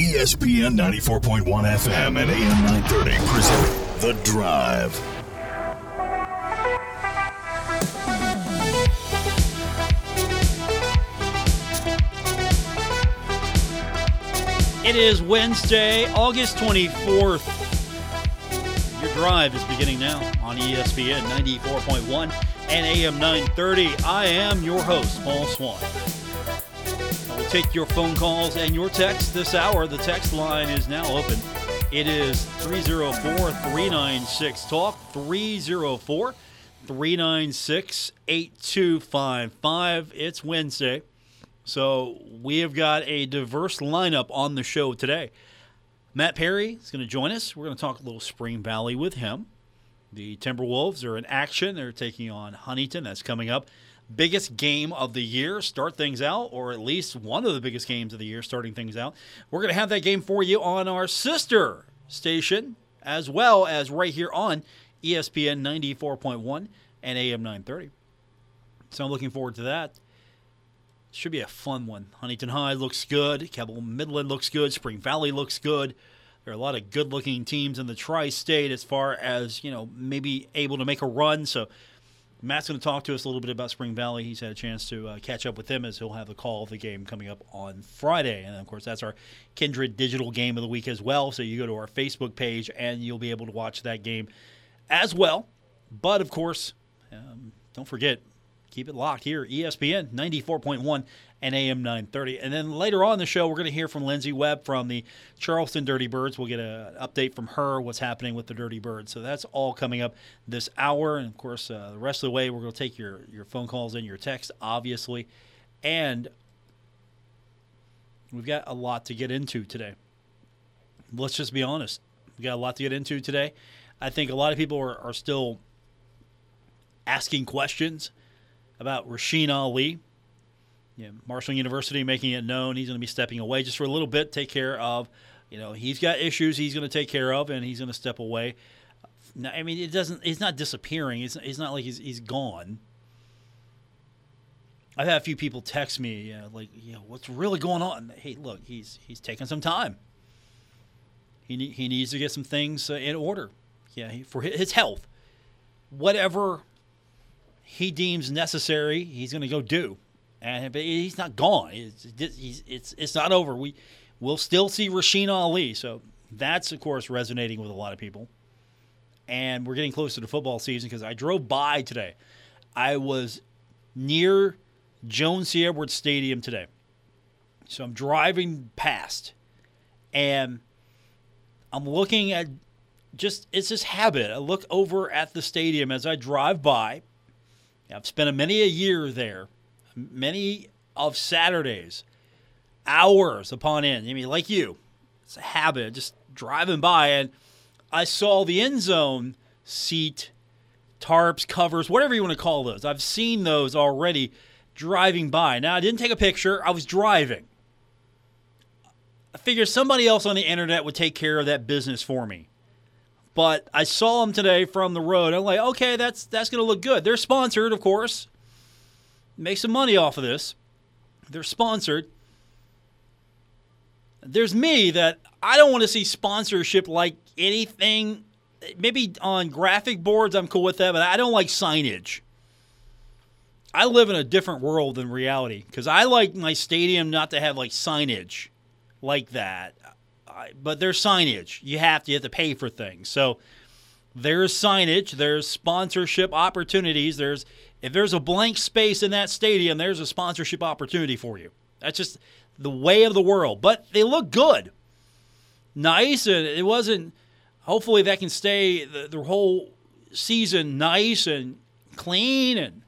ESPN 94.1 FM and AM 930 present The Drive. It is Wednesday, August 24th. Your drive is beginning now on ESPN 94.1 and AM 930. I am your host, Paul Swann. Take your phone calls and your texts this hour. The text line is now open. It is 304 396 Talk, 304 396 8255. It's Wednesday. So we have got a diverse lineup on the show today. Matt Perry is going to join us. We're going to talk a little Spring Valley with him. The Timberwolves are in action. They're taking on Huntington. That's coming up. Biggest game of the year. Start things out, or at least one of the biggest games of the year, starting things out. We're going to have that game for you on our sister station, as well as right here on ESPN 94.1 and AM 930. So I'm looking forward to that. Should be a fun one. Huntington High looks good. Cabell Midland looks good. Spring Valley looks good. There are a lot of good-looking teams in the tri-state as far as you know, maybe able to make a run. So Matt's going to talk to us a little bit about Spring Valley. He's had a chance to uh, catch up with them as he'll have the call of the game coming up on Friday, and of course that's our Kindred Digital Game of the Week as well. So you go to our Facebook page and you'll be able to watch that game as well. But of course, um, don't forget keep it locked here espn 94.1 and am 930 and then later on the show we're going to hear from lindsey webb from the charleston dirty birds. We'll get an update from her what's happening with the dirty birds. So that's all coming up this hour. And of course uh, the rest of the way we're going to take your, your phone calls and your text obviously. And we've got a lot to get into today. Let's just be honest. We've got a lot to get into today. I think a lot of people are, are still asking questions about Rasheen Ali. You know, Marshall University making it known he's going to be stepping away just for a little bit, take care of. You know, he's got issues he's going to take care of, and he's going to step away. Now, I mean, it doesn't. He's not disappearing. It's, it's not like he's he's gone. I've had a few people text me, uh, like, you know, what's really going on? Hey, look, he's he's taking some time. He ne- he needs to get some things uh, in order. Yeah, he, for his health, whatever he deems necessary, he's going to go do. And but he's not gone. It's, it's, it's, it's not over. We will still see Rasheen Ali. So that's of course resonating with a lot of people. And we're getting close to the football season because I drove by today. I was near Joan C. Edwards Stadium today. So I'm driving past and I'm looking at just it's this habit. I look over at the stadium as I drive by I've spent many a year there, many of Saturdays, hours upon end. I mean, like you, it's a habit just driving by, and I saw the end zone seat, tarps, covers, whatever you want to call those. I've seen those already driving by. Now, I didn't take a picture, I was driving. I figured somebody else on the internet would take care of that business for me but I saw them today from the road. I'm like, okay, that's that's to look good. They're sponsored, of course. Make some money off of this. They're sponsored. There's me that I don't want to see sponsorship like anything. Maybe on graphic boards, I'm cool with that, but I don't like signage. I live in a different world than reality because I like my stadium not to have like signage like that but there's signage. You have to you have to pay for things. So there's signage, there's sponsorship opportunities, there's if there's a blank space in that stadium, there's a sponsorship opportunity for you. That's just the way of the world. But they look good. Nice and it wasn't hopefully that can stay the, the whole season nice and clean and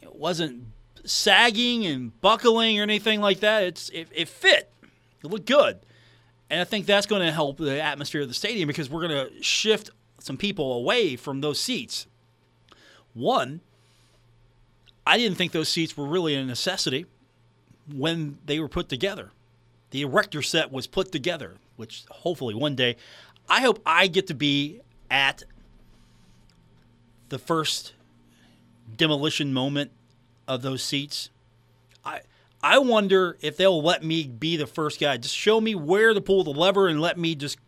it wasn't sagging and buckling or anything like that. It's it, it fit. It looked good. And I think that's going to help the atmosphere of the stadium because we're going to shift some people away from those seats. One, I didn't think those seats were really a necessity when they were put together. The erector set was put together, which hopefully one day, I hope I get to be at the first demolition moment of those seats. I I wonder if they'll let me be the first guy. Just show me where to pull the lever and let me just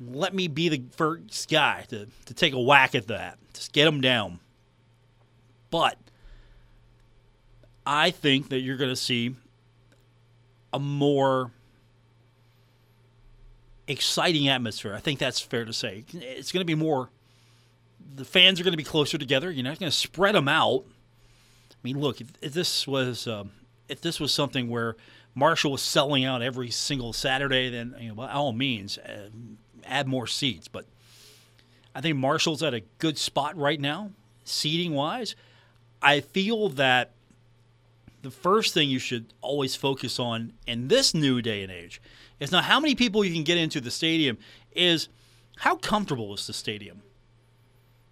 let me be the first guy to, to take a whack at that. Just get them down. But I think that you're going to see a more exciting atmosphere. I think that's fair to say. It's going to be more. The fans are going to be closer together. You're not going to spread them out. I mean, look, if, if this was um, if this was something where Marshall was selling out every single Saturday, then you know, by all means, uh, add more seats. But I think Marshall's at a good spot right now, seating wise. I feel that the first thing you should always focus on in this new day and age is not how many people you can get into the stadium, is how comfortable is the stadium?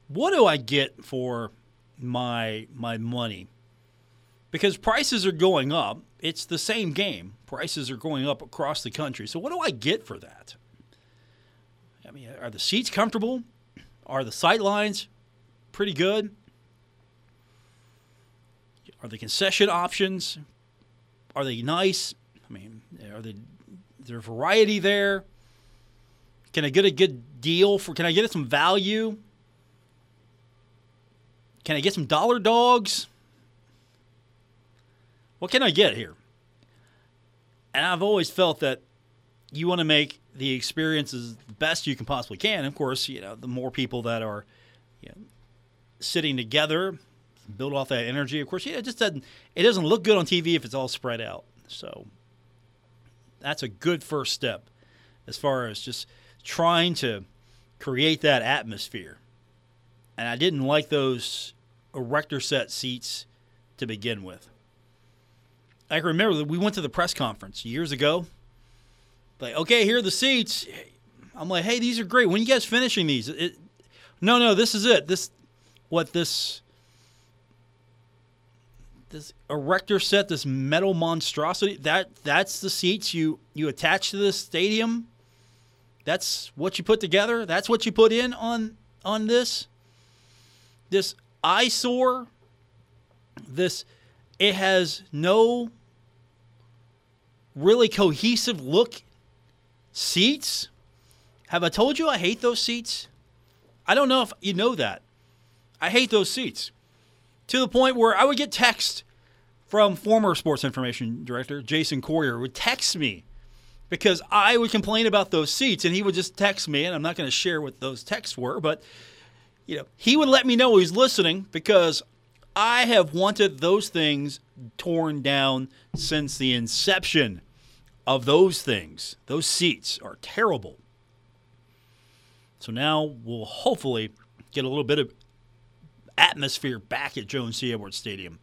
What do I get for my my money? Because prices are going up. It's the same game. Prices are going up across the country. So what do I get for that? I mean, are the seats comfortable? Are the sight lines pretty good? Are the concession options are they nice? I mean, are they is there variety there? Can I get a good deal for? Can I get some value? Can I get some dollar dogs? What can I get here? And I've always felt that you want to make the experience as best you can possibly can. Of course, you know the more people that are you know, sitting together, build off that energy. Of course, yeah, it just doesn't it doesn't look good on TV if it's all spread out. So that's a good first step as far as just trying to create that atmosphere. And I didn't like those erector set seats to begin with. I can remember that we went to the press conference years ago. Like, okay, here are the seats. I'm like, hey, these are great. When you guys finishing these? It, no, no, this is it. This, what this this erector set, this metal monstrosity, that that's the seats you you attach to this stadium. That's what you put together. That's what you put in on on this. This eyesore. This it has no really cohesive look seats. Have I told you I hate those seats? I don't know if you know that. I hate those seats to the point where I would get text from former sports information director Jason Corriher would text me because I would complain about those seats and he would just text me and I'm not going to share what those texts were but you know he would let me know he's listening because I have wanted those things torn down since the inception of those things those seats are terrible so now we'll hopefully get a little bit of atmosphere back at Joan C. Edwards Stadium.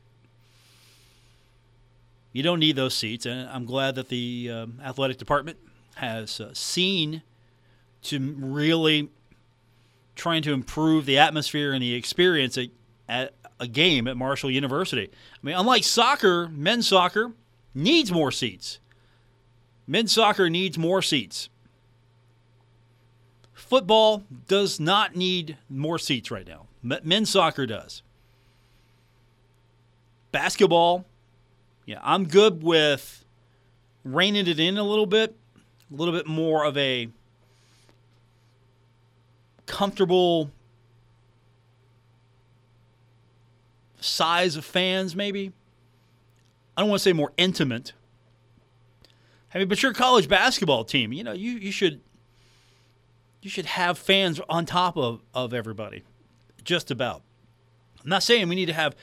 You don't need those seats, and I'm glad that the um, athletic department has uh, seen to really trying to improve the atmosphere and the experience at, at a game at Marshall University. I mean, unlike soccer, men's soccer needs more seats. Men's soccer needs more seats. Football does not need more seats right now. Men's soccer does. Basketball, yeah, I'm good with reining it in a little bit, a little bit more of a comfortable size of fans, maybe. I don't want to say more intimate. I mean, but your college basketball team, you know, you, you should you should have fans on top of, of everybody just about. I'm not saying we need to have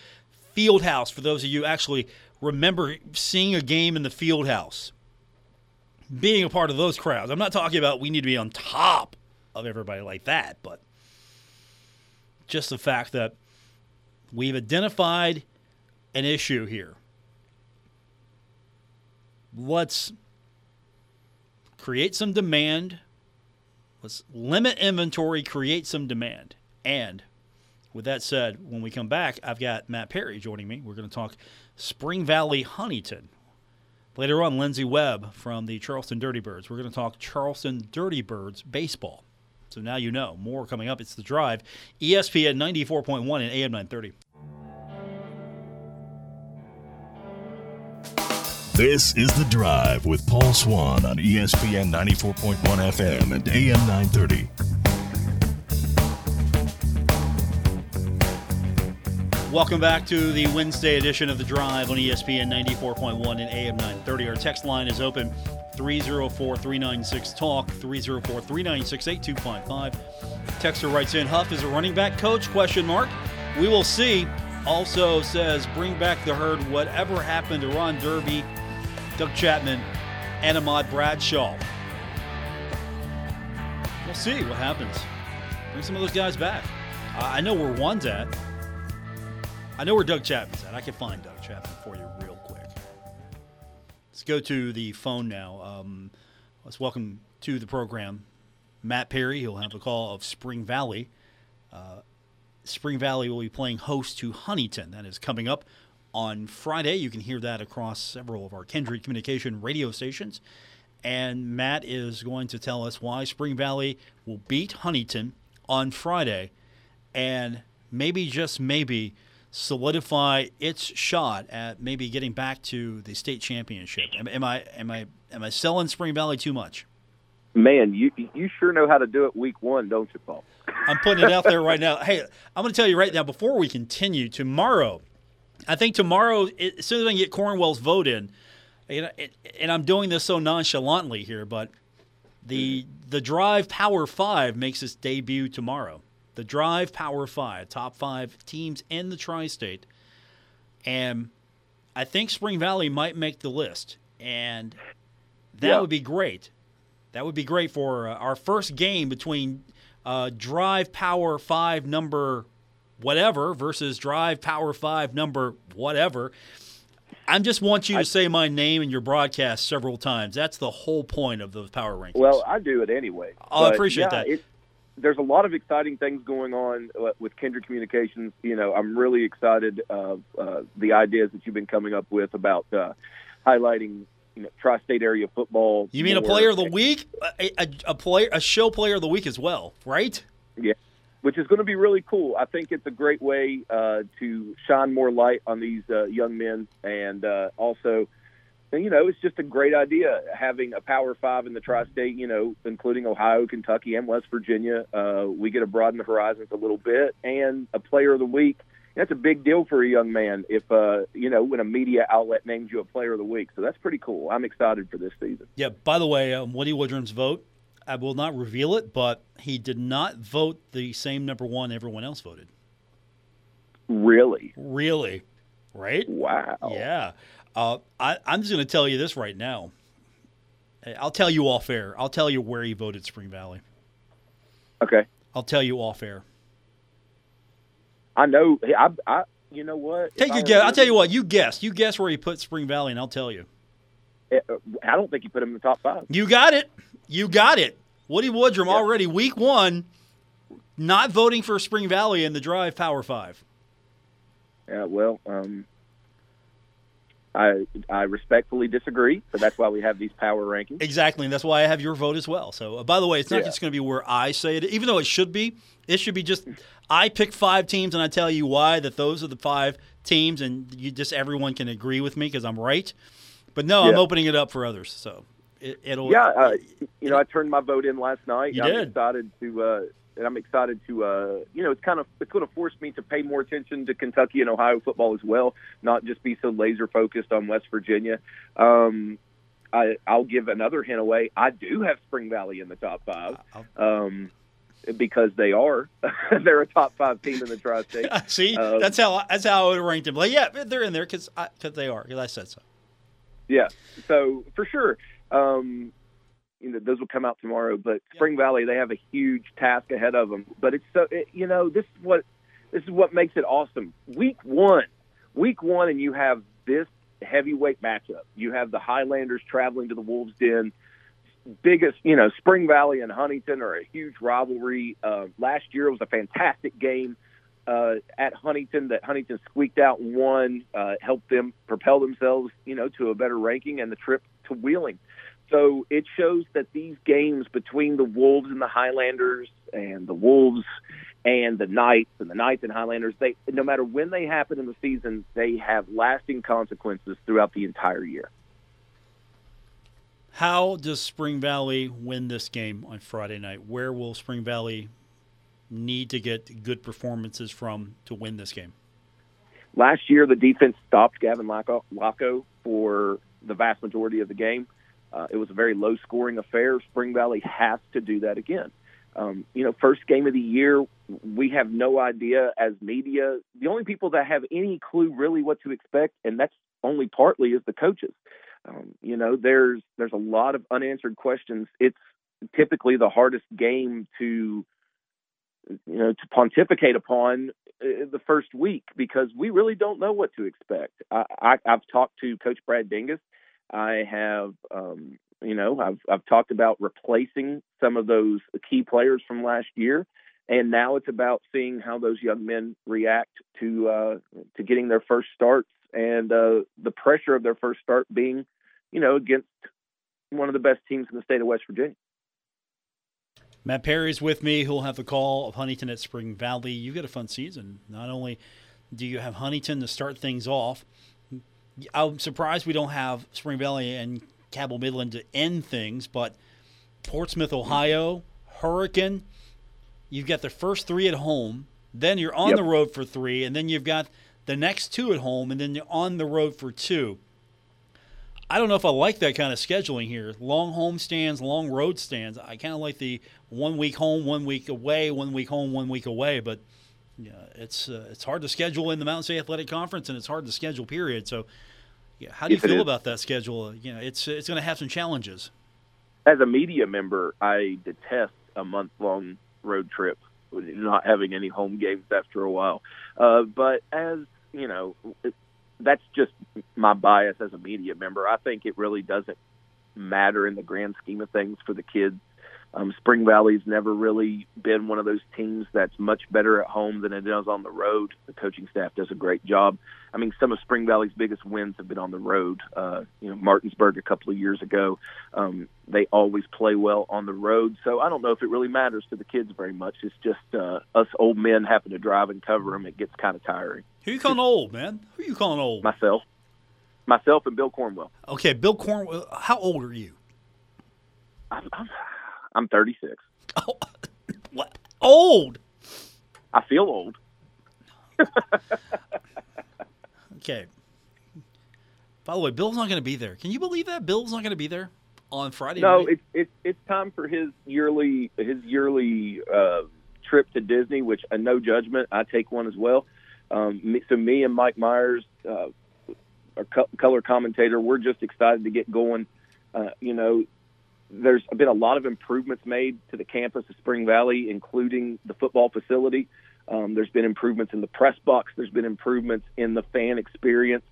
field house for those of you actually remember seeing a game in the field house, being a part of those crowds. I'm not talking about we need to be on top of everybody like that, but just the fact that we've identified an issue here. Let's create some demand. Let's limit inventory, create some demand. And with that said, when we come back, I've got Matt Perry joining me. We're going to talk Spring Valley Huntington. Later on, Lindsey Webb from the Charleston Dirty Birds. We're going to talk Charleston Dirty Birds baseball. So now you know. More coming up. It's The Drive, ESPN 94.1 and AM 930. This is The Drive with Paul Swann on ESPN 94.1 FM and AM 930. Welcome back to the Wednesday edition of The Drive on ESPN 94.1 and AM 930. Our text line is open 304 396 Talk, 304 396 8255. Texter writes in Huff is a running back coach? Question mark. We will see. Also says bring back the herd. Whatever happened to Ron Darby, Doug Chapman, and Ahmad Bradshaw. We'll see what happens. Bring some of those guys back. I know where one's at. I know where Doug Chapman's at. I can find Doug Chapman for you real quick. Let's go to the phone now. Um, let's welcome to the program Matt Perry. He'll have a call of Spring Valley. Uh, Spring Valley will be playing host to Huntington. That is coming up on Friday. You can hear that across several of our Kindred Communication radio stations. And Matt is going to tell us why Spring Valley will beat Huntington on Friday and maybe, just maybe, solidify its shot at maybe getting back to the state championship. Am, am I am I am I selling Spring Valley too much? Man, you you sure know how to do it week one, don't you, Paul? I'm putting it out there right now. Hey, I'm going to tell you right now before we continue. Tomorrow, I think tomorrow, as soon as I can get Cornwell's vote in, and I'm doing this so nonchalantly here, but the the Drive Power Five makes its debut tomorrow the Drive Power Five, top five teams in the tri state. And I think Spring Valley might make the list. And that yeah. would be great. That would be great for uh, our first game between uh, Drive Power 5 number whatever versus Drive Power 5 number whatever. I just want you to I, say my name in your broadcast several times. That's the whole point of those power rankings. Well, I do it anyway. I appreciate yeah, that. It, there's a lot of exciting things going on uh, with Kindred Communications. You know, I'm really excited of uh, the ideas that you've been coming up with about uh, highlighting you know, tri-state area football. You mean more. a player of the week, a, a, a, player, a show player of the week as well, right? Yeah, which is going to be really cool. I think it's a great way uh, to shine more light on these uh, young men, and uh, also you know, it's just a great idea having a Power Five in the tri-state. You know, including Ohio, Kentucky, and West Virginia. Uh, we get to broaden the horizons a little bit, and a Player of the Week. That's a big deal for a young man. If uh, you know, when a media outlet names you a Player of the Week, so that's pretty cool. I'm excited for this season. Yeah. By the way, um, Woody Woodrum's vote. I will not reveal it, but he did not vote the same number one everyone else voted. Really? Really? Right? Wow. Yeah. Uh, I, I'm just going to tell you this right now. I'll tell you off air. I'll tell you where he voted Spring Valley. Okay. I'll tell you off air. I know. I, I you know what? Take your guess. I'll tell you what. You guess. You guess where he put Spring Valley, and I'll tell you. Eh, uh, I don't think he put him in the top five. You got it. You got it. Woody Woodrum yeah. already week one, not voting for Spring Valley in the Drive Power Five. Yeah. Well, um, I I respectfully disagree, but that's why we have these power rankings. Exactly, and that's why I have your vote as well. So, uh, by the way, it's not yeah. just going to be where I say it, even though it should be. It should be just I pick five teams and I tell you why that those are the five teams, and you just everyone can agree with me because I'm right. But no, yeah. I'm opening it up for others. So it, will Yeah, uh, you know, I turned my vote in last night. You I'm did. excited to uh, and I'm excited to, uh, you know, it's kind of it's going to force me to pay more attention to Kentucky and Ohio football as well, not just be so laser focused on West Virginia. Um, I, I'll give another hint away. I do have Spring Valley in the top five. Um, because they are. they're a top five team in the tri-state. See, um, that's how that's how I would rank them. Like, yeah, they're in there because because they are. Because I said so. Yeah. So for sure, um, you know those will come out tomorrow. But Spring Valley, they have a huge task ahead of them. But it's so it, you know this is what this is what makes it awesome. Week one, week one, and you have this heavyweight matchup. You have the Highlanders traveling to the Wolves Den. Biggest, you know, Spring Valley and Huntington are a huge rivalry. Uh, last year was a fantastic game uh, at Huntington that Huntington squeaked out and won, uh, helped them propel themselves, you know, to a better ranking and the trip to Wheeling. So it shows that these games between the Wolves and the Highlanders and the Wolves and the Knights and the Knights and Highlanders, they no matter when they happen in the season, they have lasting consequences throughout the entire year. How does Spring Valley win this game on Friday night? Where will Spring Valley need to get good performances from to win this game? Last year, the defense stopped Gavin Lochow for the vast majority of the game. Uh, it was a very low scoring affair. Spring Valley has to do that again. Um, you know, first game of the year, we have no idea as media. The only people that have any clue really what to expect, and that's only partly, is the coaches. Um, you know, there's there's a lot of unanswered questions. It's typically the hardest game to you know to pontificate upon uh, the first week because we really don't know what to expect. I, I, I've talked to Coach Brad Dingess. I have um, you know, I've I've talked about replacing some of those key players from last year, and now it's about seeing how those young men react to uh, to getting their first starts and uh, the pressure of their first start being, you know, against one of the best teams in the state of West Virginia. Matt Perry's with me. Who'll have the call of Huntington at Spring Valley. You've got a fun season. Not only do you have Huntington to start things off, I'm surprised we don't have Spring Valley and Cabell Midland to end things, but Portsmouth, Ohio, Hurricane, you've got the first three at home, then you're on yep. the road for three, and then you've got the next two at home, and then you're on the road for two. I don't know if I like that kind of scheduling here. Long home stands, long road stands. I kind of like the one week home, one week away, one week home, one week away. But yeah, it's uh, it's hard to schedule in the Mountain State Athletic Conference, and it's hard to schedule. Period. So yeah, how do you feel about that schedule? You know, it's it's going to have some challenges. As a media member, I detest a month long road trip, not having any home games after a while. Uh, but as you know, it, that's just my bias as a media member. I think it really doesn't matter in the grand scheme of things for the kids um, Spring Valley's never really been one of those teams that's much better at home than it does on the road. The coaching staff does a great job. I mean, some of Spring Valley's biggest wins have been on the road. Uh, you know, Martinsburg a couple of years ago. Um, they always play well on the road, so I don't know if it really matters to the kids very much. It's just uh, us old men having to drive and cover them. It gets kind of tiring. Who you calling old, man? Who you calling old? Myself, myself, and Bill Cornwell. Okay, Bill Cornwell. How old are you? I'm, I'm I'm 36. Oh, what? Old. I feel old. okay. By the way, Bill's not going to be there. Can you believe that Bill's not going to be there on Friday? No, it's it's it's time for his yearly his yearly uh, trip to Disney, which a uh, no judgment. I take one as well. Um, so me and Mike Myers, uh, our co- color commentator, we're just excited to get going. Uh, you know, there's been a lot of improvements made to the campus of Spring Valley, including the football facility. Um, there's been improvements in the press box. There's been improvements in the fan experience,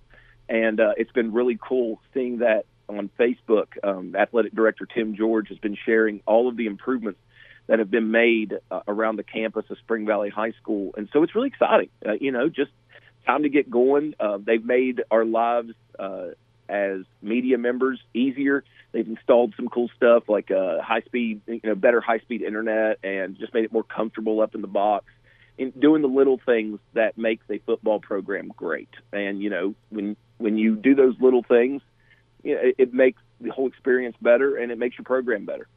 and uh, it's been really cool seeing that on Facebook. Um, Athletic Director Tim George has been sharing all of the improvements that have been made uh, around the campus of Spring Valley High School, and so it's really exciting. Uh, you know, just time to get going. Uh, they've made our lives uh, as media members easier. They've installed some cool stuff like uh, high speed, you know, better high speed internet, and just made it more comfortable up in the box. And doing the little things that makes a football program great. And you know, when when you do those little things, you know, it, it makes the whole experience better, and it makes your program better.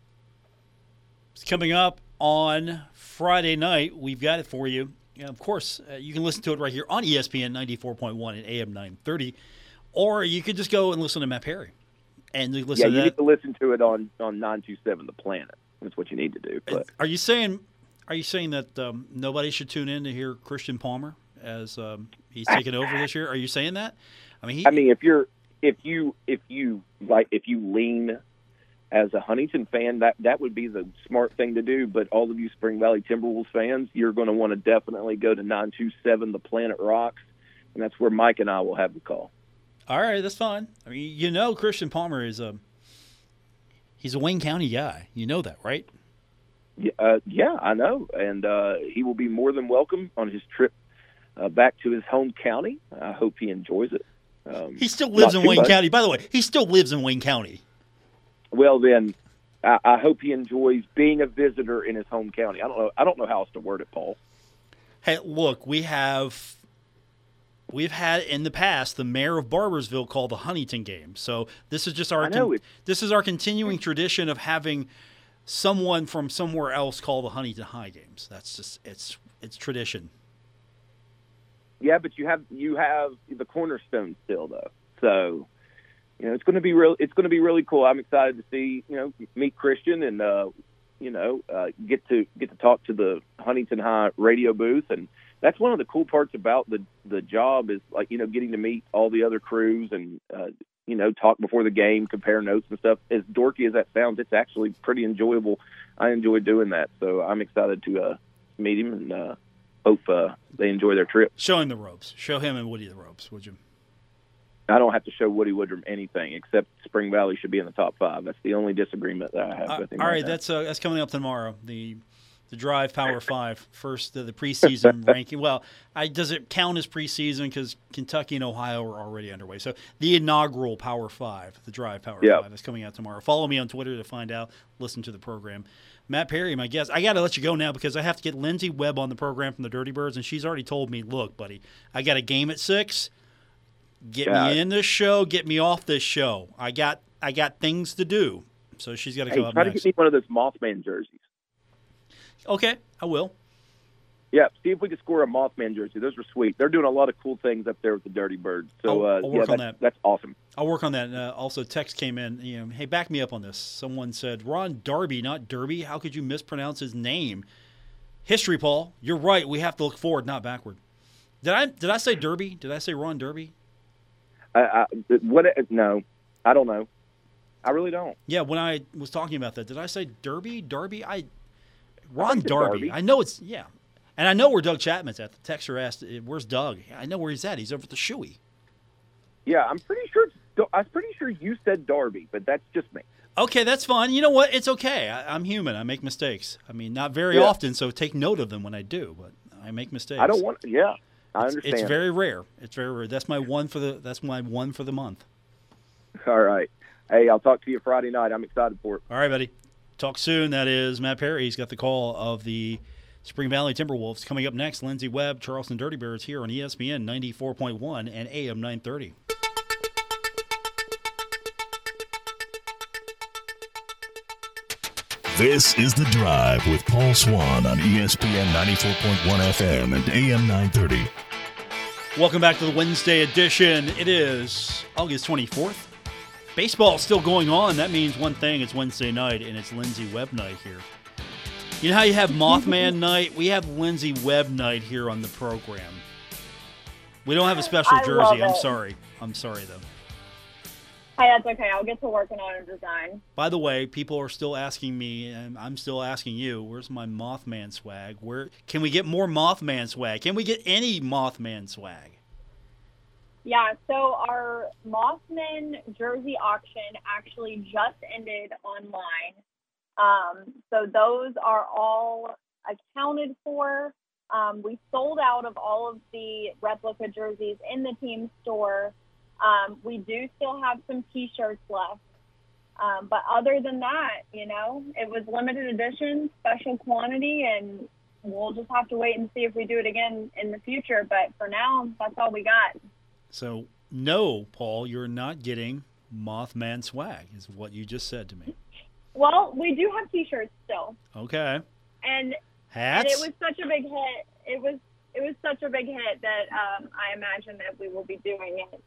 It's coming up on Friday night. We've got it for you. And of course, uh, you can listen to it right here on ESPN 94.1 and AM 930. Or you could just go and listen to Matt Perry, and listen. Yeah, you need to listen to it on on nine two seven The Planet. That's what you need to do. But are you saying are you saying that um, nobody should tune in to hear Christian Palmer as um, he's taking over this year? Are you saying that? I mean, he, I mean, if you're if you if you like if you lean as a Huntington fan, that that would be the smart thing to do. But all of you Spring Valley Timberwolves fans, you're going to want to definitely go to nine two seven The Planet Rocks, and that's where Mike and I will have the call. All right, that's fine. I mean, you know, Christian Palmer is a he's a Wayne County guy. You know that, right? Yeah, uh, yeah, I know, and uh, he will be more than welcome on his trip uh, back to his home county. I hope he enjoys it. Um, he still lives in Wayne much. County. By the way, he still lives in Wayne County. Well, then, I, I hope he enjoys being a visitor in his home county. I don't know. I don't know how else to word it, Paul. Hey, look, we have we've had in the past the mayor of Barboursville call the Huntington game. So this is just our con- this is our continuing tradition of having someone from somewhere else call the Huntington High games. That's just it's it's tradition. Yeah, but you have you have the cornerstone still though. So, you know, it's going to be real. It's going to be really cool. I'm excited to see you know meet Christian and uh, you know uh, get to get to talk to the Huntington High radio booth, and that's one of the cool parts about the the job is like you know getting to meet all the other crews and uh, you know talk before the game, compare notes and stuff. As dorky as that sounds, it's actually pretty enjoyable. I enjoy doing that, so I'm excited to uh, meet him and uh, hope uh, they enjoy their trip. Show him the ropes. Show him and Woody the ropes, would you? I don't have to show Woody Woodrum anything except Spring Valley should be in the top five. That's the only disagreement that I have Uh, with him. all right, now. that's uh, that's coming up tomorrow. The the Drive Power Five, first uh, the preseason ranking. Well, I, does it count as preseason because Kentucky and Ohio are already underway? So the inaugural Power Five, the Drive Power Yeah. Five, is coming out tomorrow. Follow me on Twitter to find out. Listen to the program. Matt Perry, my guest. I got to let you go now because I have to get Lindsey Webb on the program from the Dirty Birds, and she's already told me, "Look, buddy, I got a game at six. Get Yeah. me in this show. Get me off this show. I got I got things to do." So she's got to hey, come up try next. to get me one of those Mothman jerseys. Okay, I will. Yeah, see if we can score a Mothman jersey. Those are sweet. They're doing a lot of cool things up there with the Dirty Birds. So I'll- uh, I'll yeah, work on that's, that. that's awesome. I'll work on that. Uh, also, text came in. You know, hey, back me up on this. Someone said Ron Darby, not Derby. How could you mispronounce his name? History, Paul. You're right. We have to look forward, not backward. Did I did I say Derby? Did I say Ron Derby? I, I, what? No, I don't know. I really don't. Yeah, when I was talking about that, did I say Derby? Darby? I Ron Darby. Darby. I know it's yeah, and I know where Doug Chapman's at. The texter asked, eh, "Where's Doug?" I know where he's at. He's over at the Shoey. Yeah, I'm pretty sure. It's, I'm pretty sure you said Darby, but that's just me. Okay, that's fine. You know what? It's okay. I, I'm human. I make mistakes. I mean, not very Yeah. often, so take note of them when I do. But I make mistakes. I don't want. Yeah, I It's- understand. It's very rare. It's very rare. That's my one for the. That's my one for the month. All right. Hey, I'll talk to you Friday night. I'm excited for it. All right, buddy. Talk soon. That is Matt Perry. He's got the call of the Spring Valley Timberwolves coming up next. Lindsey Webb, Charleston Dirty Birds here on ESPN 94.1 and AM 930. This is The Drive with Paul Swann on ESPN 94.1 FM and AM 930. Welcome back to the Wednesday edition. It is August 24th. Baseball is still going on. That means one thing it's Wednesday night, and it's Lindsey Webb night here. You know how you have Mothman night? We have Lindsey Webb night here on the program. We don't have a special I jersey. I'm sorry. I'm sorry, though. Hey, that's okay. I'll get to working on a design. By the way, people are still asking me, and I'm still asking you, where's my Mothman swag? Where can we get more Mothman swag? Can we get any Mothman swag? Yeah, so our Mothman jersey auction actually just ended online. Um, so those are all accounted for. Um, we sold out of all of the replica jerseys in the team store. Um, we do still have some T-shirts left. Um, but other than that, you know, it was limited edition, special quantity, and we'll just have to wait and see if we do it again in the future. But for now, that's all we got. So, no, Paul, you're not getting Mothman swag, is what you just said to me. Well, we do have T-shirts still, Okay. and and it was such a big hit. It was it was such a big hit that um, I imagine that we will be doing it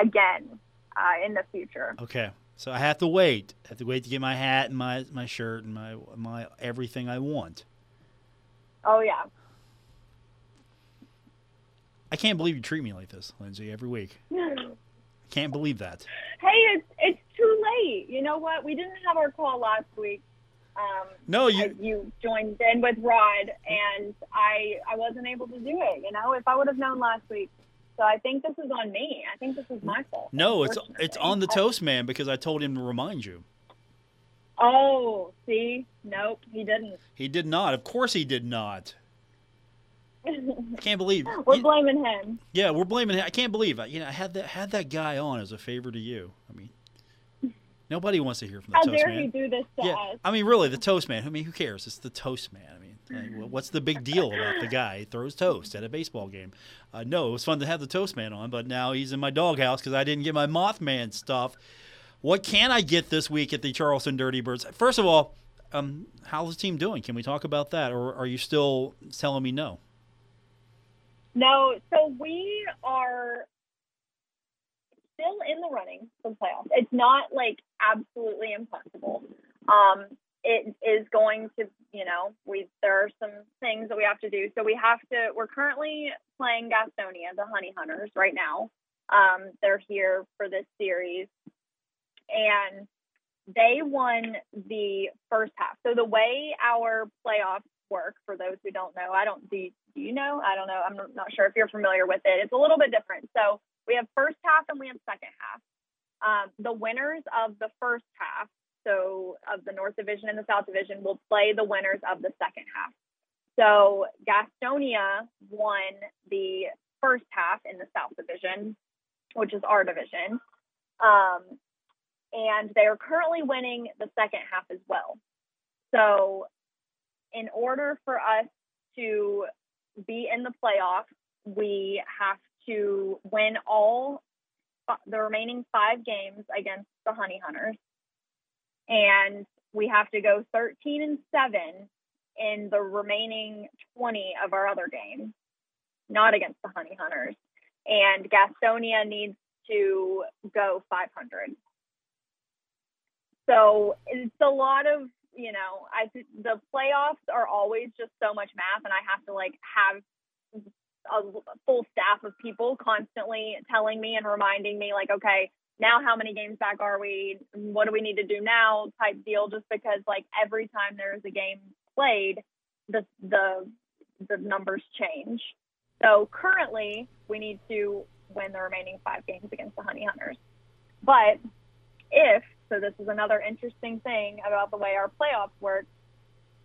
again uh, in the future. okay. So I have to wait. I have to wait to get my hat and my, my shirt and my my everything I want. Oh yeah, I can't believe you treat me like this, Lindsey, every week. I can't believe that. hey, it's it's too late. You know what? We didn't have our call last week. Um, No, you you joined in with Rod, and I I wasn't able to do it. You know, if I would have known last week. So I think this is on me. I think this is my fault. No, it's it's on the toast man because I told him to remind you. Oh, see, nope, he didn't. He did not. Of course he did not. I can't believe. We're you- blaming him. yeah, we're blaming him. I can't believe it. You know, I had that had that guy on as a favor to you. I mean, nobody wants to hear from the How toast dare man. he do this to yeah, us? I mean, really, the toast man. I mean, who cares? It's the toast man. I mean, Like, what's the big deal about the guy who throws toast at a baseball game? Uh, no, it was fun to have the toast man on, but now he's in my doghouse because I didn't get my Mothman stuff. What can I get this week at the Charleston Dirty Birds? First of all, um, how's the team doing? Can we talk about that, or are you still telling me no? No, so we are still in the running for the playoffs. It's not like absolutely impossible. Um, it is going to, you know, we there are some things that we have to do. So we have to. We're currently playing Gastonia, the Honey Hunters, right now. Um, they're here for this series, and they won the first half. So the way our playoffs work, for those who don't know, I don't do. Do you know? I don't know. I'm not sure if you're familiar with it. It's a little bit different. So we have first half and we have second half. Um, the winners of the first half, so of the North Division and the South Division, will play the winners of the second half. So Gastonia won the first half in the South Division, which is our division. Um, and they are currently winning the second half as well. So, in order for us to be in the playoffs, we have to win all the remaining five games against the Honey Hunters. And we have to go 13 and 7 in the remaining 20 of our other games, not against the Honey Hunters. And Gastonia needs to go 500. So it's a lot of, you know, I the playoffs are always just so much math, and I have to like have a full staff of people constantly telling me and reminding me, like, okay, now how many games back are we? What do we need to do now? Type deal. Just because like every time there is a game played, the the the numbers change. So currently, we need to win the remaining five games against the Honey Hunters. But if so, this is another interesting thing about the way our playoffs work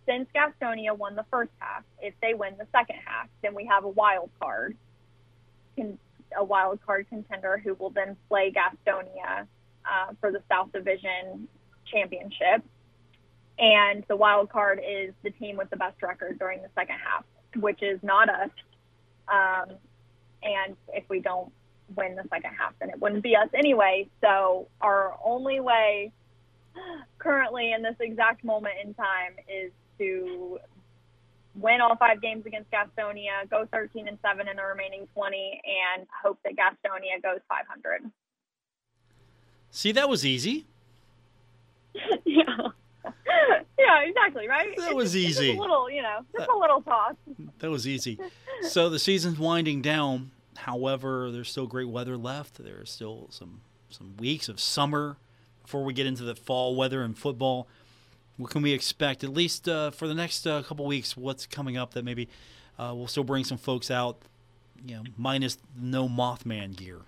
since Gastonia won the first half, if they win the second half, then we have a wild card, a wild card contender who will then play Gastonia uh, for the South Division championship. And the wild card is the team with the best record during the second half, which is not us. Um, and if we don't win the second half, then it wouldn't be us anyway. So our only way currently in this exact moment in time is to win all five games against Gastonia, go 13 and 7 in the remaining 20, and hope that Gastonia goes 500. See, that was easy. yeah. yeah, exactly, right? That was easy. Just a little, you know, just uh, a little toss. That was easy. So the season's winding down. However, there's still great weather left. There's still some some weeks of summer before we get into the fall weather and football what can we expect at least uh, for the next uh, couple weeks? What's coming up that maybe uh, we'll still bring some folks out, you know, minus no Mothman gear.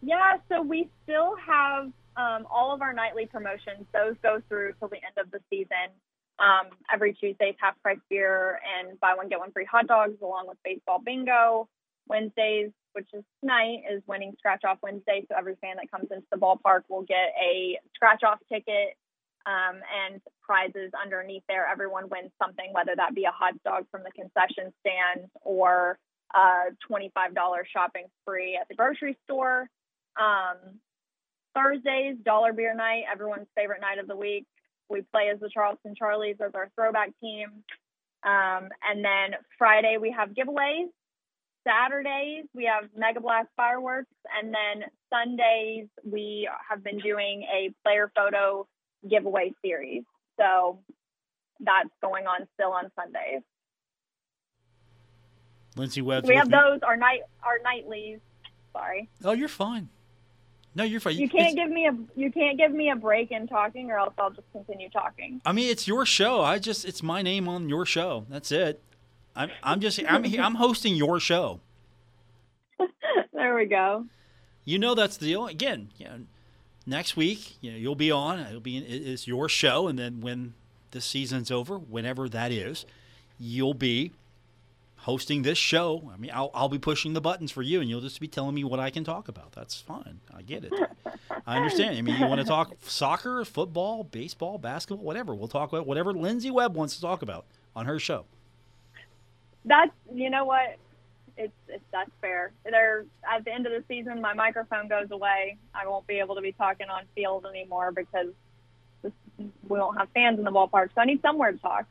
Yeah, so we still have um, all of our nightly promotions. Those go through till the end of the season. Um, every Tuesday's half price beer and buy one get one free hot dogs, along with baseball bingo. Wednesdays, which is tonight, is winning scratch off Wednesday. So every fan that comes into the ballpark will get a scratch off ticket um, and prizes underneath there. Everyone wins something, whether that be a hot dog from the concession stand or a $25 shopping spree at the grocery store. Um, Thursdays, dollar beer night, everyone's favorite night of the week. We play as the Charleston Charlies as our throwback team. Um, and then Friday, we have giveaways. Saturdays, we have Mega Blast fireworks. And then Sundays, we have been doing a player photo giveaway series. So that's going on still on Sundays. Lindsey Webb. We have those our night our nightlies. Sorry. Oh, you're fine. No, you're fine. You can't it's, give me a you can't give me a break in talking, or else I'll just continue talking. I mean, it's your show. I just it's my name on your show. That's it. I'm I'm just I'm here, I'm hosting your show. there we go. You know that's the deal. Again, you know, next week, you know, you'll be on. It'll be it's your show, and then when the season's over, whenever that is, you'll be hosting this show. I mean, I'll, I'll be pushing the buttons for you, and you'll just be telling me what I can talk about. That's fine. I get it. I understand. I mean, you want to talk soccer, football, baseball, basketball, whatever. We'll talk about whatever Lindsey Webb wants to talk about. on her show. That's you know what, it's, it's that's fair. There at the end of the season, my microphone goes away. I won't be able to be talking on field anymore because this, we won't have fans in the ballpark. So I need somewhere to talk.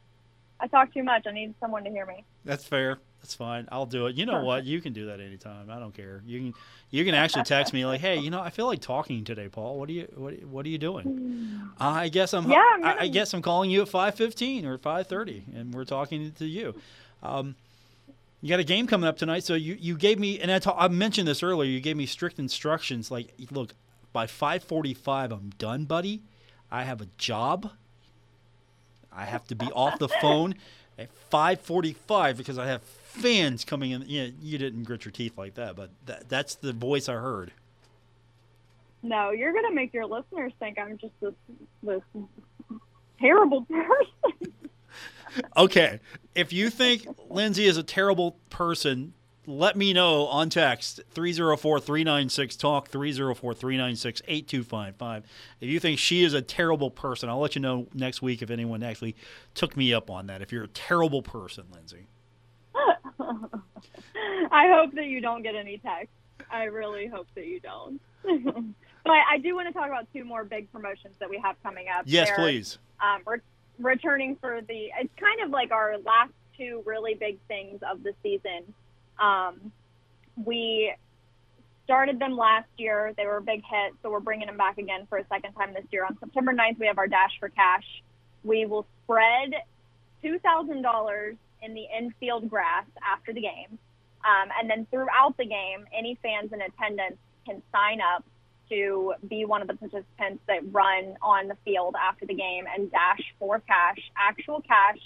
I talk too much. I need someone to hear me. That's fair. That's fine. I'll do it. You know what? You can do that anytime. I don't care. You can you can actually text me like, "Hey, you know, I feel like talking today, Paul. What are you what, what are you doing?" I guess I'm Yeah, I, I guess I'm calling you at 5:15 or 5:30 and we're talking to you. Um, you got a game coming up tonight, so you, you gave me and I, ta- I mentioned this earlier. You gave me strict instructions like, look, by 5:45 I'm done, buddy. I have a job. I have to be off the phone at 5:45 because I have fans coming in. Yeah, you didn't grit your teeth like that, but that, that's the voice I heard. No, you're gonna make your listeners think I'm just this this terrible person. Okay, if you think Lindsey is a terrible person, let me know on text 304-396 talk 304-396-8255. If you think she is a terrible person, I'll let you know next week if anyone actually took me up on that. If you're a terrible person, Lindsey. I hope that you don't get any text I really hope that you don't. but I do want to talk about two more big promotions that we have coming up. Yes, They're, please. Um, re- returning for the, it's kind of like our last two really big things of the season. Um, we started them last year. They were a big hit, so we're bringing them back again for a second time this year. On September 9th, we have our Dash for Cash. We will spread $2,000 in the infield grass after the game. Um, and then throughout the game, any fans in attendance can sign up to be one of the participants that run on the field after the game and dash for cash, actual cash.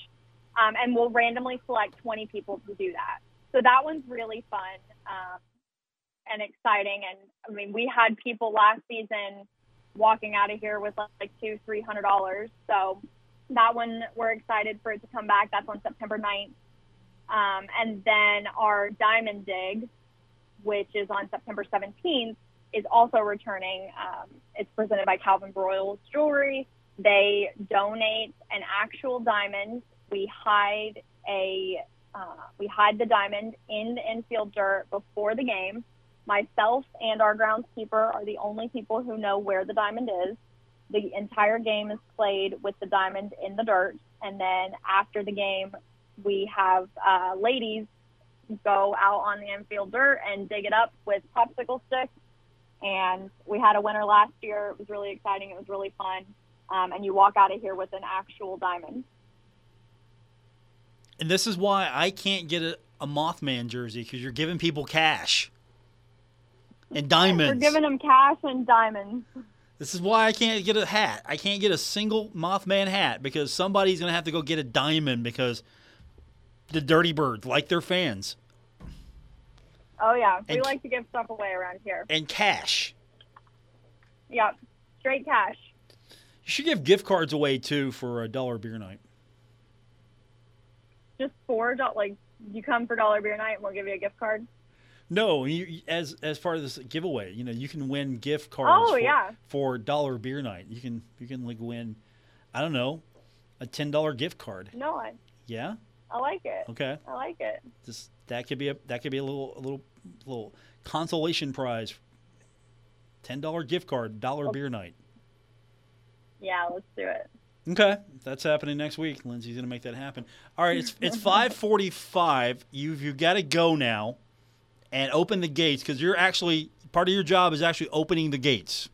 Um, and we'll randomly select 20 people to do that. So that one's really fun um, and exciting. And I mean, we had people last season walking out of here with like two, three hundred dollars. So that one we're excited for it to come back. That's on September 9th. Um, and then our Diamond Dig, which is on September 17th, is also returning. Um, it's presented by Calvin Broyles Jewelry. They donate an actual diamond. We hide a uh, we hide the diamond in the infield dirt before the game. Myself and our groundskeeper are the only people who know where the diamond is. The entire game is played with the diamond in the dirt, and then after the game, we have uh, ladies go out on the infield dirt and dig it up with popsicle sticks. And we had a winner last year. It was really exciting. It was really fun. Um, and you walk out of here with an actual diamond. And this is why I can't get a, a Mothman jersey because you're giving people cash and diamonds. We're giving them cash and diamonds. This is why I can't get a hat. I can't get a single Mothman hat because somebody's going to have to go get a diamond because the Dirty Birds like their fans Oh yeah, we And- like to give stuff away around here. and cash. Yep, straight cash. You should give gift cards away too for a dollar beer night. Just four dollars. Like you come for dollar beer night, and we'll give you a gift card. No, you, as as part of this giveaway, you know, you can win gift cards Oh, for, yeah. for dollar beer night. You can you can like win, I don't know, a ten dollar gift card. No, I, Yeah. I like it. Okay. I like it. Just that could be a that could be a little a little little consolation prize. Ten dollar gift card, dollar beer night. Yeah, let's do it. Okay, that's happening next week. Lindsey's gonna make that happen. All right, it's it's five forty five. You you got to go now, and open the gates because you're actually part of your job is actually opening the gates.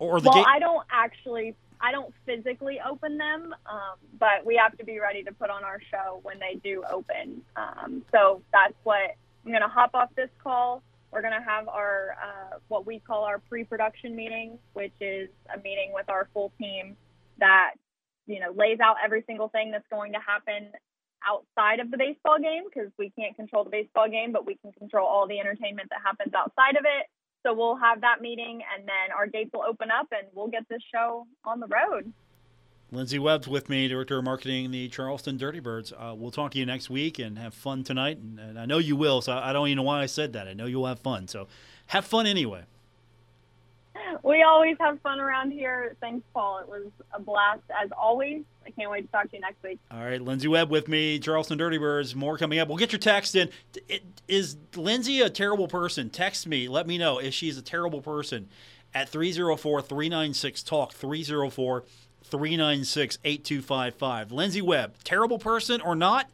Or the well, gate. I don't actually, I don't physically open them, um, but we have to be ready to put on our show when they do open. Um, so that's what I'm going to hop off this call. We're going to have our uh, what we call our pre-production meeting, which is a meeting with our full team that you know lays out every single thing that's going to happen outside of the baseball game because we can't control the baseball game, but we can control all the entertainment that happens outside of it. So we'll have that meeting, and then our gates will open up, and we'll get this show on the road. Lindsey Webb's with me, Director of Marketing, the Charleston Dirty Birds. Uh, we'll talk to you next week and have fun tonight. And, and I know you will, so I don't even know why I said that. I know you'll have fun. So have fun anyway. we always have fun around here. Thanks, Paul. It was a blast as always. I can't wait to talk to you next week. All right, Lindsey Webb with me, Charleston Dirty Birds. More coming up. We'll get your text in. Is Lindsey a terrible person? Text me. Let me know if she's a terrible person at 304 396 Talk. 304 396 8255. Lindsey Webb, terrible person or not?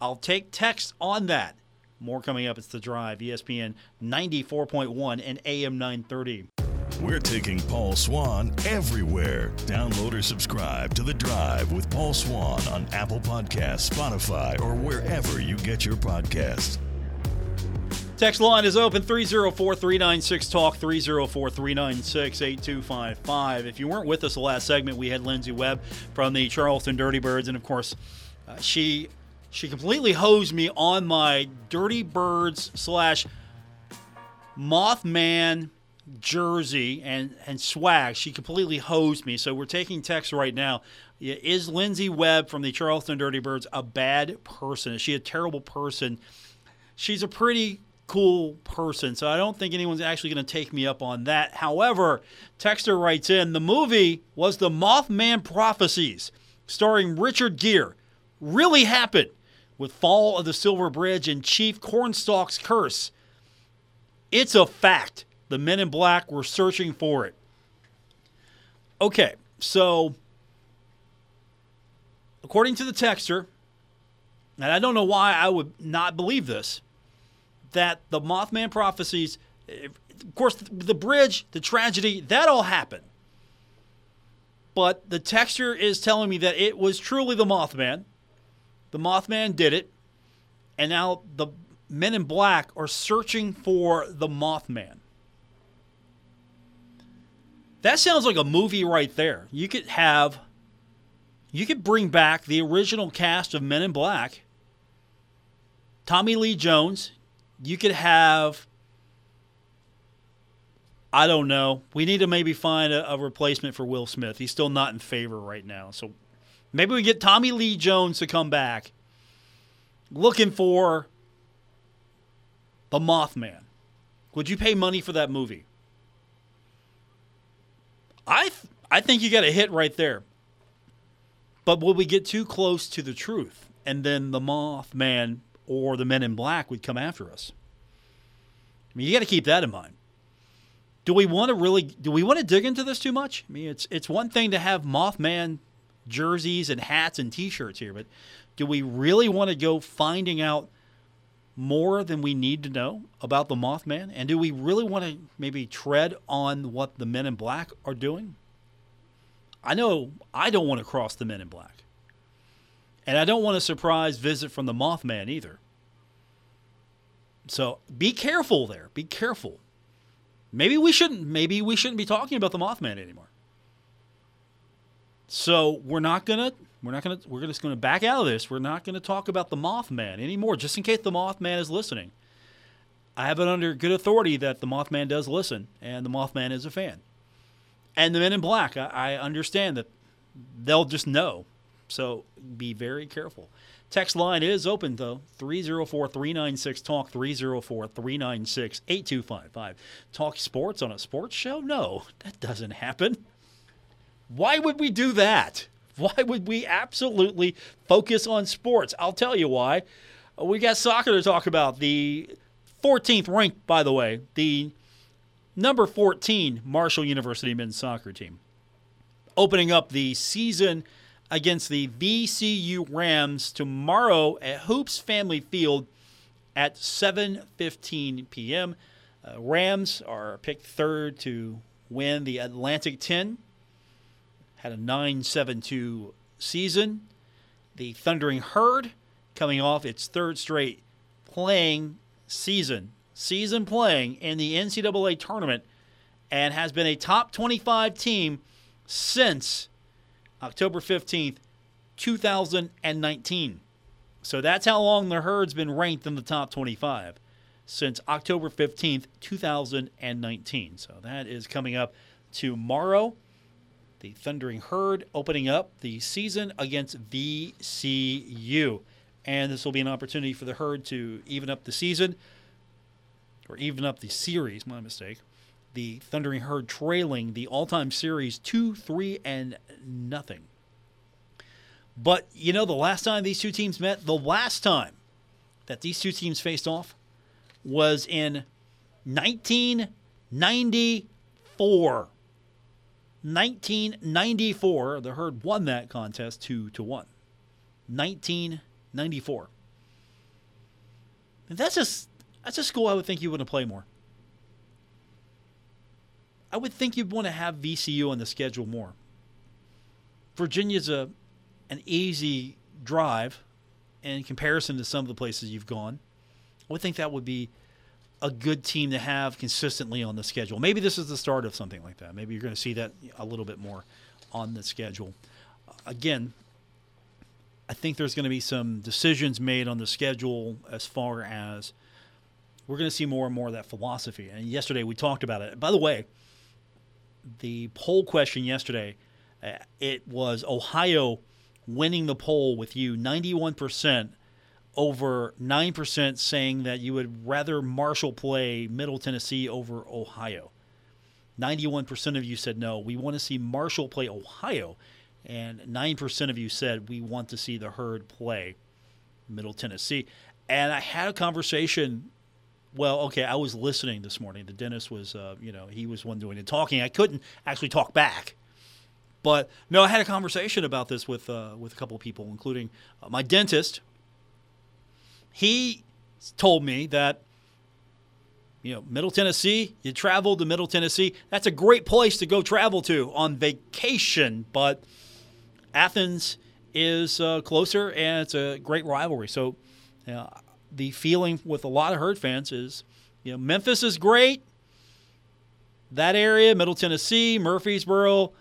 I'll take text on that. More coming up. It's The Drive, ESPN 94.1 and AM 930. We're taking Paul Swann everywhere. Download or subscribe to The Drive with Paul Swann on Apple Podcasts, Spotify, or wherever you get your podcasts. Text line is open 304 396 Talk, 304 396 8255. If you weren't with us the last segment, we had Lindsey Webb from the Charleston Dirty Birds, and of course, uh, she she completely hosed me on my Dirty Birds slash Mothman jersey and, and swag. She completely hosed me. So we're taking text right now. Is Lindsey Webb from the Charleston Dirty Birds a bad person? Is she a terrible person? She's a pretty cool person, so I don't think anyone's actually going to take me up on that. However, Texter writes in the movie was the Mothman Prophecies, starring Richard Gere. Really happened with Fall of the Silver Bridge and Chief Cornstalk's Curse. It's a fact. The men in black were searching for it. Okay, so according to the texter, and I don't know why I would not believe this, that the Mothman prophecies, of course, the bridge, the tragedy, that all happened. But the texture is telling me that it was truly the Mothman. The Mothman did it. And now the men in black are searching for the Mothman. That sounds like a movie right there. You could have, you could bring back the original cast of Men in Black. Tommy Lee Jones. You could have, I don't know. We need to maybe find a, a replacement for Will Smith. He's still not in favor right now. So maybe we get Tommy Lee Jones to come back looking for the Mothman. Would you pay money for that movie? I th- I think you got a hit right there. But will we get too close to the truth, and then the Mothman or the Men in Black would come after us? I mean, you got to keep that in mind. Do we want to really? Do we want to dig into this too much? I mean, it's it's one thing to have Mothman jerseys and hats and T-shirts here, but do we really want to go finding out more than we need to know about the Mothman? And do we really want to maybe tread on what the Men in Black are doing? I know I don't want to cross the Men in Black. And I don't want a surprise visit from the Mothman either. So be careful there. Be careful. Maybe we shouldn't maybe we shouldn't be talking about the Mothman anymore. So we're not gonna we're not gonna we're just gonna back out of this. We're not gonna talk about the Mothman anymore, just in case the Mothman is listening. I have it under good authority that the Mothman does listen, and the Mothman is a fan. And the Men in Black, I, I understand that they'll just know. So be very careful. Text line is open though 304 396 Talk 304 396 8255. Talk sports on a sports show? No, that doesn't happen. Why would we do that? Why would we absolutely focus on sports? I'll tell you why. We got soccer to talk about. The 14th ranked, by the way, the number 14 Marshall University men's soccer team. Opening up the season against the VCU Rams tomorrow at Hoops Family Field at 7:15 p.m. Uh, Rams are picked third to win the Atlantic 10 had a 9 7 2 season. The Thundering Herd coming off its third straight playing season, season playing in the NCAA tournament, and has been a top 25 team since October 15th, 2019. So that's how long the Herd's been ranked in the top 25 since October 15th, 2019. So that is coming up tomorrow the Thundering Herd opening up the season against VCU. And this will be an opportunity for the Herd to even up the season, or even up the series, my mistake. The Thundering Herd trailing the all-time series two, three, and nothing. But you know, the last time these two teams met, the last time that these two teams faced off was in 1994. 1994, the Herd won that contest 2 to 1. 1994. That's just that's a school I would think you to play more. I would think you'd want to have VCU on the schedule more. Virginia's a an easy drive in comparison to some of the places you've gone. I would think that would be a good team to have consistently on the schedule. Maybe this is the start of something like that. Maybe you're going to see that a little bit more on the schedule. Again, I think there's going to be some decisions made on the schedule as far as we're going to see more and more of that philosophy. And yesterday we talked about it. By the way, the poll question yesterday, uh, it was Ohio winning the poll with you 91% over 9% saying that you would rather Marshall play Middle Tennessee over Ohio. 91% of you said no, we want to see Marshall play Ohio. And 9% of you said we want to see the herd play Middle Tennessee. And I had a conversation. Well, okay, I was listening this morning. The dentist was, uh, you know, he was one doing the talking. I couldn't actually talk back. But no, I had a conversation about this with uh, with a couple of people, including uh, my dentist. He told me that you know Middle Tennessee. You travel to Middle Tennessee. That's a great place to go travel to on vacation, but Athens is uh, closer, and it's a great rivalry. So, the feeling with a lot of herd fans is, you know, Memphis is great. That area, Middle Tennessee, Murfreesboro,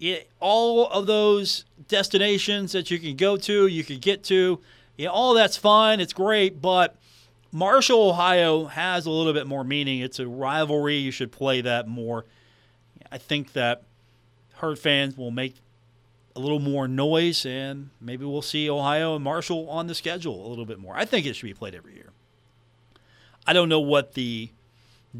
it, all of those destinations that you can go to, you can get to, yeah, all that's fine. It's great, but Marshall, Ohio has a little bit more meaning. It's a rivalry. You should play that more. I think that herd fans will make a little more noise, and maybe we'll see Ohio and Marshall on the schedule a little bit more. I think it should be played every year. I don't know what the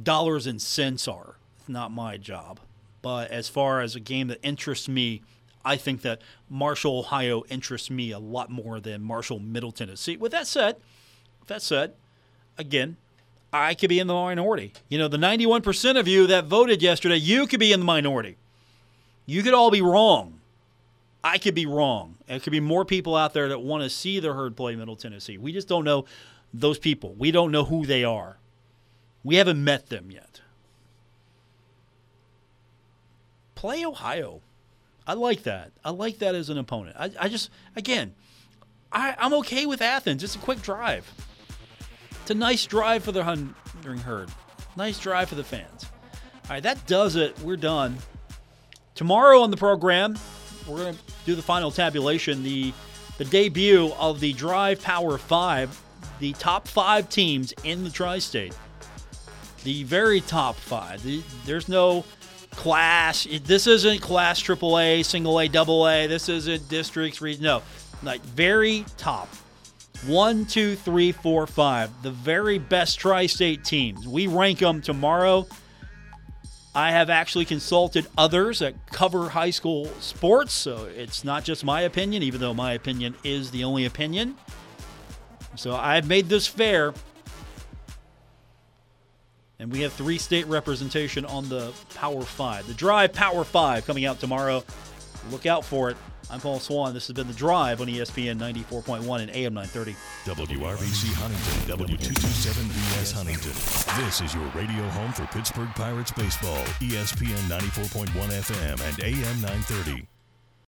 dollars and cents are. It's not my job. But as far as a game that interests me, I think that Marshall, Ohio interests me a lot more than Marshall, Middle Tennessee. With that said, with that said, again, I could be in the minority. You know, the 91% of you that voted yesterday, you could be in the minority. You could all be wrong. I could be wrong. There could be more people out there that want to see the herd play Middle Tennessee. We just don't know those people. We don't know who they are. We haven't met them yet. play Ohio. I like that. I like that as an opponent. I, I just, again, I, I'm okay with Athens. It's a quick drive. It's a nice drive for the Thundering Herd. Nice drive for the fans. All right, that does it. We're done. Tomorrow on the program, we're going to do the final tabulation, the the debut of the Drive Power 5, the top 5 teams in the tri-state. The very top 5. The, there's no class. This isn't class AAA, single A, double A. This isn't districts. No, like very top. One, two, three, four, five. The very best tri state teams. We rank them tomorrow. I have actually consulted others that cover high school sports, so it's not just my opinion, even though my opinion is the only opinion. So I've made this fair. And we have three state representation on the Power 5. The Drive Power 5 coming out tomorrow. Look out for it. I'm Paul Swann. This has been The Drive on ESPN 94.1 and AM 930. WRVC Huntington, W227BS Huntington. This is your radio home for Pittsburgh Pirates baseball, ESPN 94.1 FM and AM 930.